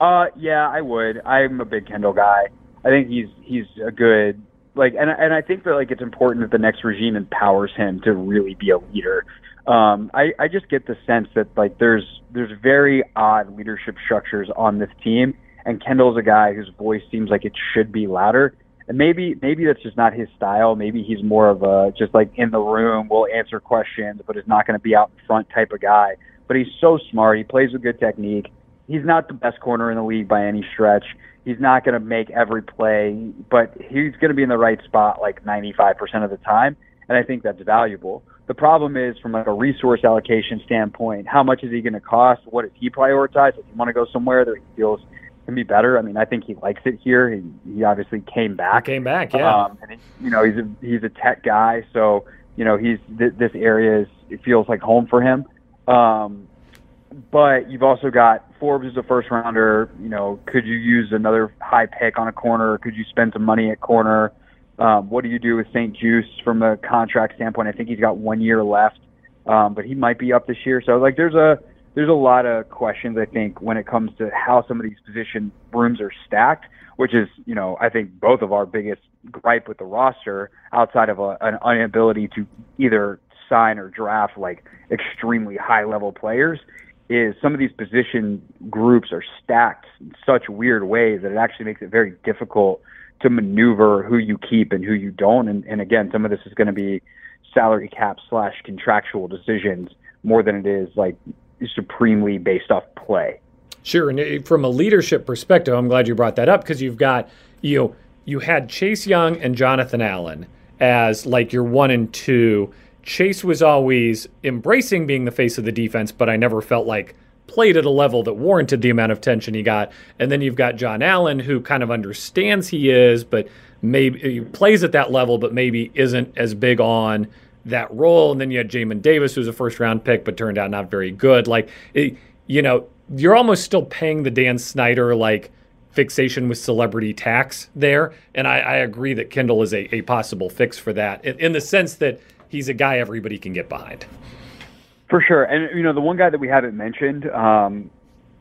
Uh, yeah, I would. I'm a big Kendall guy. I think he's he's a good like, and and I think that like it's important that the next regime empowers him to really be a leader. Um, I I just get the sense that like there's there's very odd leadership structures on this team, and Kendall's a guy whose voice seems like it should be louder. And maybe maybe that's just not his style. Maybe he's more of a just like in the room, will answer questions, but is not going to be out in front type of guy. But he's so smart. He plays with good technique. He's not the best corner in the league by any stretch. He's not going to make every play, but he's going to be in the right spot like 95% of the time, and I think that's valuable. The problem is from like a resource allocation standpoint, how much is he going to cost? What does he prioritize? Does he want to go somewhere that he feels can be better? I mean, I think he likes it here. He, he obviously came back. He came back, yeah. Um, and he, you know, he's a he's a tech guy, so you know he's th- this area is it feels like home for him. Um, but you've also got Forbes as a first rounder. You know, could you use another high pick on a corner? Could you spend some money at corner? Um, what do you do with St-Juste from a contract standpoint? I think he's got one year left, um, but he might be up this year. So like, there's a there's a lot of questions I think when it comes to how some of these position rooms are stacked, which is you know I think both of our biggest gripe with the roster outside of a, an inability to either sign or draft like extremely high level players is some of these position groups are stacked in such weird ways that it actually makes it very difficult to maneuver who you keep and who you don't. And, and again, some of this is going to be salary cap slash contractual decisions more than it is like supremely based off play. Sure, and uh, from a leadership perspective, I'm glad you brought that up because you've got you know you had Chase Young and Jonathan Allen as like your one and two Chase was always embracing being the face of the defense, but I never felt like played at a level that warranted the amount of tension he got. And then you've got John Allen, who kind of understands he is, but maybe plays at that level, but maybe isn't as big on that role. And then you had Jamin Davis, who's a first round pick, but turned out not very good. Like, it, you know, you're almost still paying the Dan Snyder, like, fixation with celebrity tax there. And I, I agree that Kendall is a, a possible fix for that in, in the sense that he's a guy everybody can get behind. For sure, and you know the one guy that we haven't mentioned um,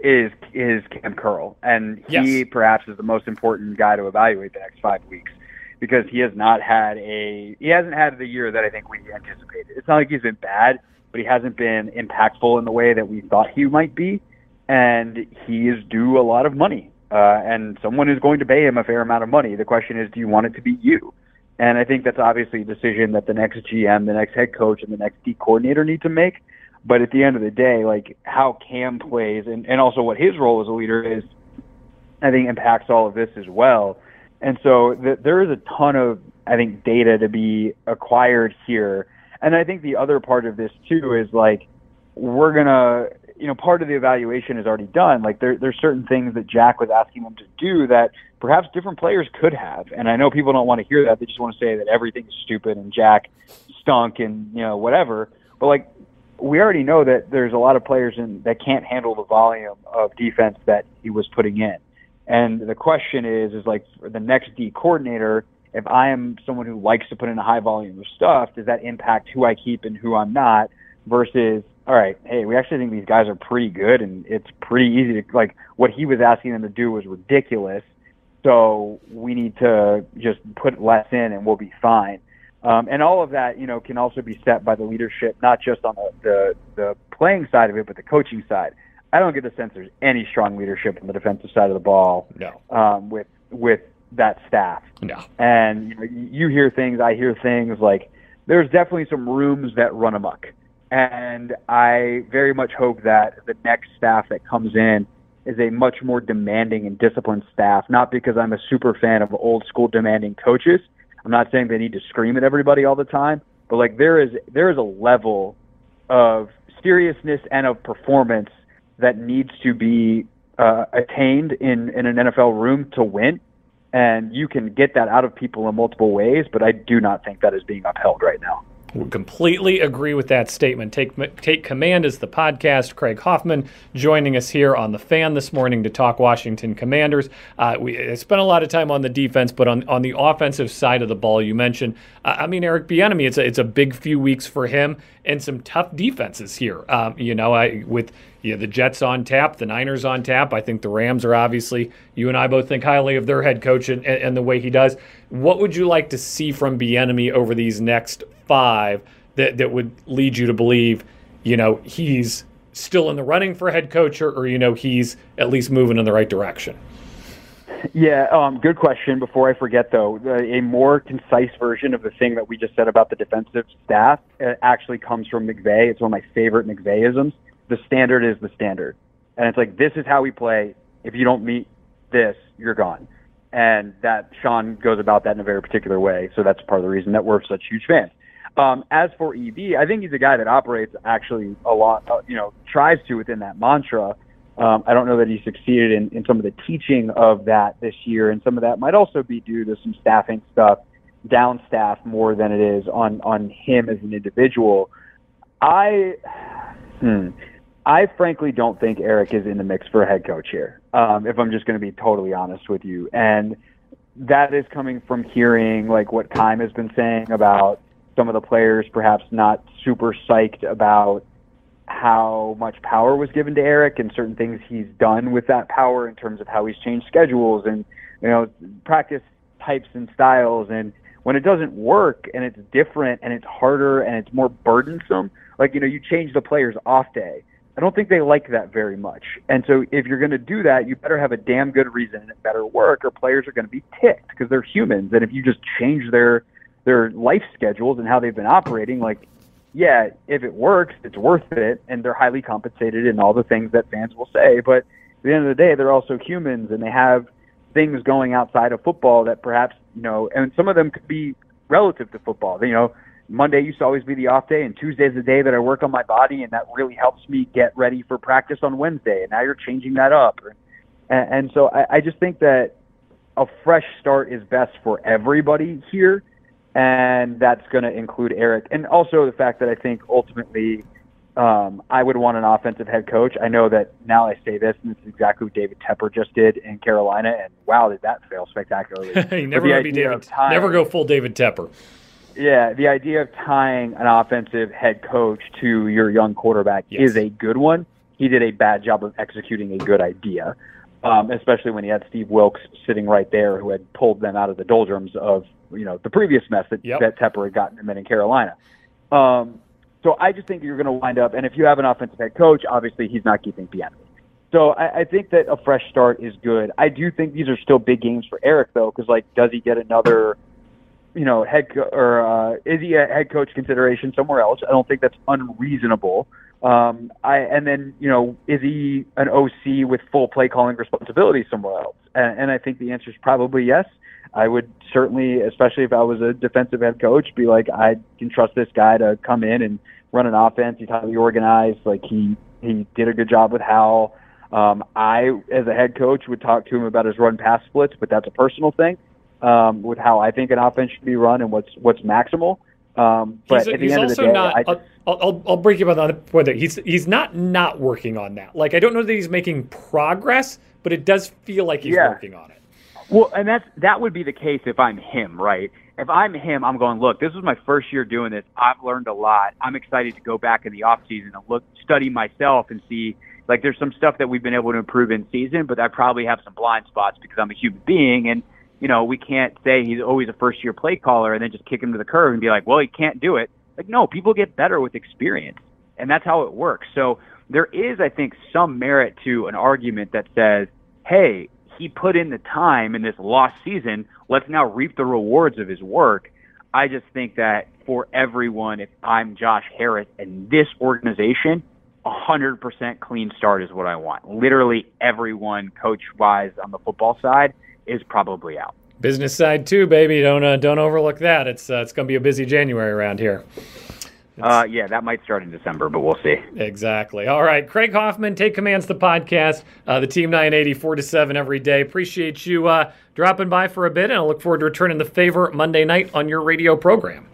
is is Cam Curl, and he yes. perhaps is the most important guy to evaluate the next five weeks because he has not had a he hasn't had the year that I think we anticipated. It's not like he's been bad, but he hasn't been impactful in the way that we thought he might be, and he is due a lot of money, uh, and someone is going to pay him a fair amount of money. The question is, do you want it to be you? And I think that's obviously a decision that the next GM, the next head coach, and the next D coordinator need to make. But at the end of the day, like how Cam plays and, and also what his role as a leader is, I think impacts all of this as well. And so th- there is a ton of, I think, data to be acquired here. And I think the other part of this too is like, we're going to, you know, part of the evaluation is already done. Like there, there's certain things that Jack was asking them to do that perhaps different players could have. And I know people don't want to hear that. They just want to say that everything's stupid and Jack stunk and, you know, whatever. But like, we already know that there's a lot of players in, that can't handle the volume of defense that he was putting in. And the question is, is like for the next D coordinator, if I am someone who likes to put in a high volume of stuff, does that impact who I keep and who I'm not versus all right, hey, we actually think these guys are pretty good, and it's pretty easy to like what he was asking them to do was ridiculous. So we need to just put less in, and we'll be fine. Um, and all of that, you know, can also be set by the leadership, not just on the, the the playing side of it, but the coaching side. I don't get the sense there's any strong leadership on the defensive side of the ball. No. Um, with with that staff. No. And you, know, you hear things, I hear things. Like there's definitely some rooms that run amok. And I very much hope that the next staff that comes in is a much more demanding and disciplined staff, not because I'm a super fan of old school demanding coaches. I'm not saying they need to scream at everybody all the time, but like there is there is a level of seriousness and of performance that needs to be uh, attained in, in an NFL room to win. And you can get that out of people in multiple ways, but I do not think that is being upheld right now. Would completely agree with that statement. Take take command is the podcast. Craig Hoffman joining us here on the Fan this morning to talk Washington Commanders. Uh, we spent a lot of time on the defense, but on on the offensive side of the ball, you mentioned. Uh, I mean, Eric Bieniemy. It's a it's a big few weeks for him and some tough defenses here. Um, you know, I with the Jets on tap, the Niners on tap. I think the Rams are obviously. You and I both think highly of their head coach and, and the way he does. What would you like to see from Bieniemy over these next five that that would lead you to believe, you know, he's still in the running for head coach, or, or you know, he's at least moving in the right direction? Yeah, um, good question. Before I forget, though, a more concise version of the thing that we just said about the defensive staff uh, actually comes from McVay. It's one of my favorite McVayisms. The standard is the standard, and it's like this is how we play. If you don't meet this, you're gone. And that Sean goes about that in a very particular way. So that's part of the reason that we're such huge fans. Um, as for EB, I think he's a guy that operates actually a lot, uh, you know, tries to within that mantra. Um, I don't know that he succeeded in, in some of the teaching of that this year, and some of that might also be due to some staffing stuff, down staff more than it is on on him as an individual. I, hmm, I frankly don't think Eric is in the mix for a head coach here. Um, if I'm just going to be totally honest with you, and that is coming from hearing like what Keim has been saying about some of the players perhaps not super psyched about how much power was given to Eric and certain things he's done with that power in terms of how he's changed schedules and you know practice types and styles. And when it doesn't work and it's different and it's harder and it's more burdensome like you know you change the player's off day. I don't think they like that very much. And so if you're going to do that, you better have a damn good reason and it better work or players are going to be ticked because they're humans. And if you just change their their life schedules and how they've been operating, like, yeah, if it works, it's worth it, and they're highly compensated and all the things that fans will say. But at the end of the day, they're also humans and they have things going outside of football that perhaps, you know, and some of them could be relative to football. You know, Monday used to always be the off day, and Tuesday's the day that I work on my body, and that really helps me get ready for practice on Wednesday. And now you're changing that up. And, and so I, I just think that a fresh start is best for everybody here and that's going to include Eric. And also the fact that I think ultimately um, I would want an offensive head coach. I know that now I say this, and it's exactly what David Tepper just did in Carolina, and wow, did that fail spectacularly. never be David. Tying, never go full David Tepper. Yeah, the idea of tying an offensive head coach to your young quarterback yes. is a good one. He did a bad job of executing a good idea um, especially when he had Steve Wilks sitting right there, who had pulled them out of the doldrums of you know the previous mess that, yep. that Tepper had gotten them in in Carolina. Um, so I just think you're going to wind up, and if you have an offensive head coach, obviously he's not keeping Bieniemy. So I, I think that a fresh start is good. I do think these are still big games for Eric though, because like, does he get another? You know, head co- or uh, is he a head coach consideration somewhere else? I don't think that's unreasonable. Um, I and then you know is he an OC with full play calling responsibility somewhere else? And, and I think the answer is probably yes. I would certainly, especially if I was a defensive head coach, be like I can trust this guy to come in and run an offense. He's highly organized. Like he he did a good job with Howell. Um, I, as a head coach, would talk to him about his run pass splits, but that's a personal thing um, with how I think an offense should be run and what's what's maximal. Um, but he's, at the end of the day, not, I, I'll, I'll, I'll break you about that point. He's he's not not working on that. Like I don't know that he's making progress, but it does feel like he's yeah. working on it. Well, and that's that would be the case if I'm him, right? If I'm him, I'm going, look, this was my first year doing this. I've learned a lot. I'm excited to go back in the off season and look study myself and see like there's some stuff that we've been able to improve in season, but I probably have some blind spots because I'm a human being and you know, we can't say he's always a first year play caller and then just kick him to the curb and be like, well, he can't do it. Like, no, people get better with experience, and that's how it works. So there is, I think, some merit to an argument that says, hey, he put in the time in this lost season. Let's now reap the rewards of his work. I just think that for everyone, if I'm Josh Harris and this organization, 100% clean start is what I want. Literally everyone, coach wise, on the football side is probably out. Business side too, baby. Don't uh, don't overlook that. It's uh, it's going to be a busy January around here. Uh, yeah, that might start in December, but we'll see. Exactly. All right, Craig Hoffman, take commands the podcast, uh, the Team 980, four to seven every day. Appreciate you uh, dropping by for a bit, and I look forward to returning the favor Monday night on your radio program.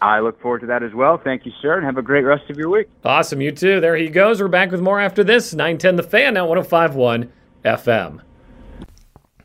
I look forward to that as well. Thank you, sir, and have a great rest of your week. Awesome. You too. There he goes. We're back with more after this. 910 The Fan, now 1051 FM.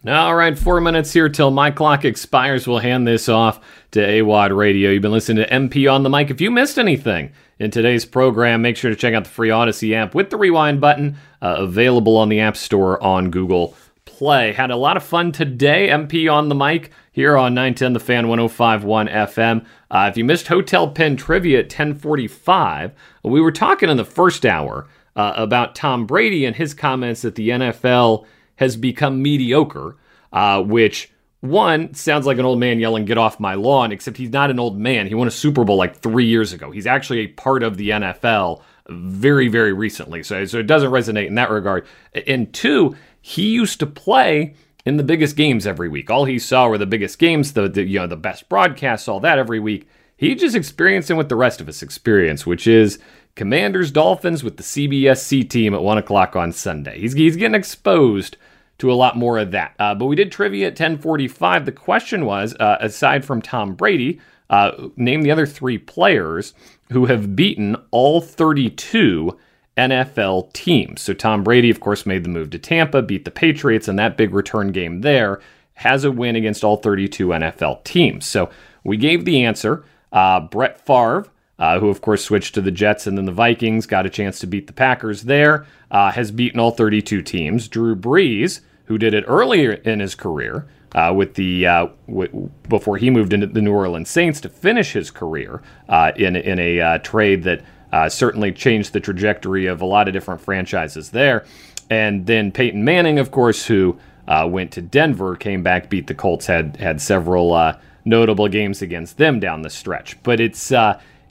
All right, four minutes here till my clock expires. We'll hand this off to Awad Radio. You've been listening to MP on the mic. If you missed anything in today's program, make sure to check out the free Audacy app with the rewind button uh, available on the App Store on Google Play. Had a lot of fun today. MP on the mic here on 910 The Fan 1051 FM. Uh, if you missed Hotel Pen Trivia at 1045, we were talking in the first hour uh, about Tom Brady and his comments that the NFL – has become mediocre, uh, which one sounds like an old man yelling, Get off my lawn, except he's not an old man. He won a Super Bowl like three years ago. He's actually a part of the NFL very, very recently. So, so it doesn't resonate in that regard. And two, he used to play in the biggest games every week. All he saw were the biggest games, the, the you know the best broadcasts, all that every week. He just experiencing what the rest of us experience, which is Commanders Dolphins with the CBSC team at one o'clock on Sunday. He's he's getting exposed to a lot more of that. Uh, but we did trivia at 1045. The question was, uh, aside from Tom Brady, uh, name the other three players who have beaten all 32 NFL teams. So Tom Brady, of course, made the move to Tampa, beat the Patriots, in that big return game there has a win against all 32 NFL teams. So we gave the answer. Uh, Brett Favre, uh, who of course switched to the Jets and then the Vikings, got a chance to beat the Packers there, uh, has beaten all 32 teams. Drew Brees, who did it earlier in his career uh, with the uh, w- before he moved into the New Orleans Saints to finish his career uh, in in a uh, trade that uh, certainly changed the trajectory of a lot of different franchises there. And then Peyton Manning, of course, who uh, went to Denver, came back, beat the Colts, had had several notable games against them down the stretch. But it's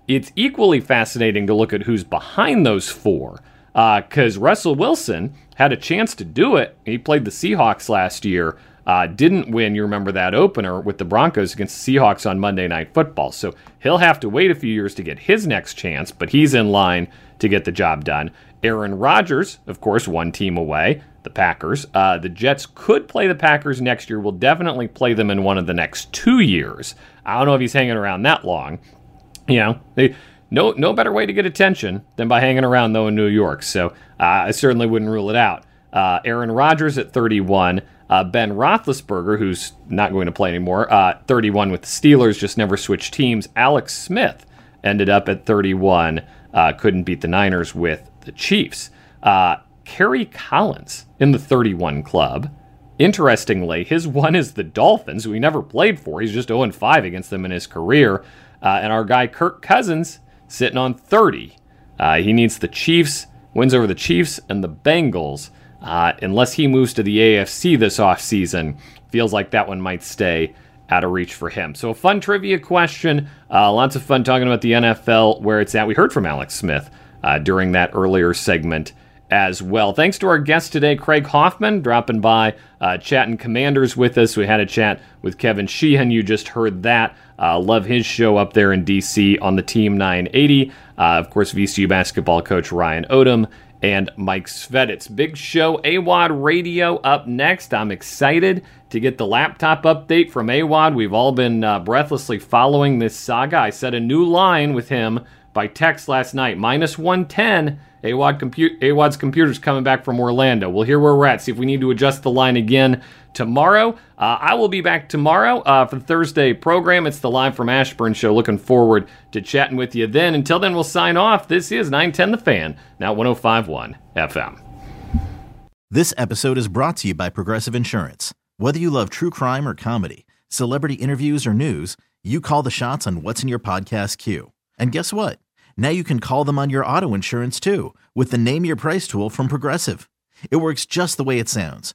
it's equally fascinating to look at who's behind those four because Russell Wilson had a chance to do it. He played the Seahawks last year. Uh, didn't win, you remember that opener with the Broncos against the Seahawks on Monday Night Football. So he'll have to wait a few years to get his next chance, but he's in line to get the job done. Aaron Rodgers, of course, one team away, the Packers. Uh, the Jets could play the Packers next year. Will definitely play them in one of the next two years. I don't know if he's hanging around that long. You know, they no, no better way to get attention than by hanging around though in New York. So uh, I certainly wouldn't rule it out. Uh, Aaron Rodgers at 31. Uh, ben Roethlisberger, who's not going to play anymore, uh, 31 with the Steelers, just never switched teams. Alex Smith ended up at 31, uh, couldn't beat the Niners with the Chiefs. Uh, Kerry Collins in the 31 club. Interestingly, his one is the Dolphins, who he never played for. He's just 0 5 against them in his career. And our guy Kirk Cousins sitting on 30. Uh, he needs the Chiefs, wins over the Chiefs and the Bengals. Uh, unless he moves to the AFC this offseason, feels like that one might stay out of reach for him. So, a fun trivia question. Uh, lots of fun talking about the NFL, where it's at. We heard from Alex Smith uh, during that earlier segment as well. Thanks to our guest today, Craig Hoffman, dropping by, uh, chatting Commanders with us. We had a chat with Kevin Sheehan. You just heard that. Uh, love his show up there in DC on the Team 980. Uh, of course, VCU basketball coach Ryan Odom and Mike Sveditz. Big show, Awad Radio up next. I'm excited to get the laptop update from Awad. We've all been uh, breathlessly following this saga. I set a new line with him by text last night, minus 110 Awad compu- Awad's computer's coming back from Orlando. We'll hear where we're at, see if we need to adjust the line again tomorrow. Uh, I will be back tomorrow uh, for the Thursday program. It's the Live from Ashburn show. Looking forward to chatting with you then. Until then, we'll sign off. This is 910 The Fan, now 1051 FM. This episode is brought to you by Progressive Insurance. Whether you love true crime or comedy, celebrity interviews or news, you call the shots on what's in your podcast queue. And guess what? Now you can call them on your auto insurance too with the Name Your Price tool from Progressive. It works just the way it sounds.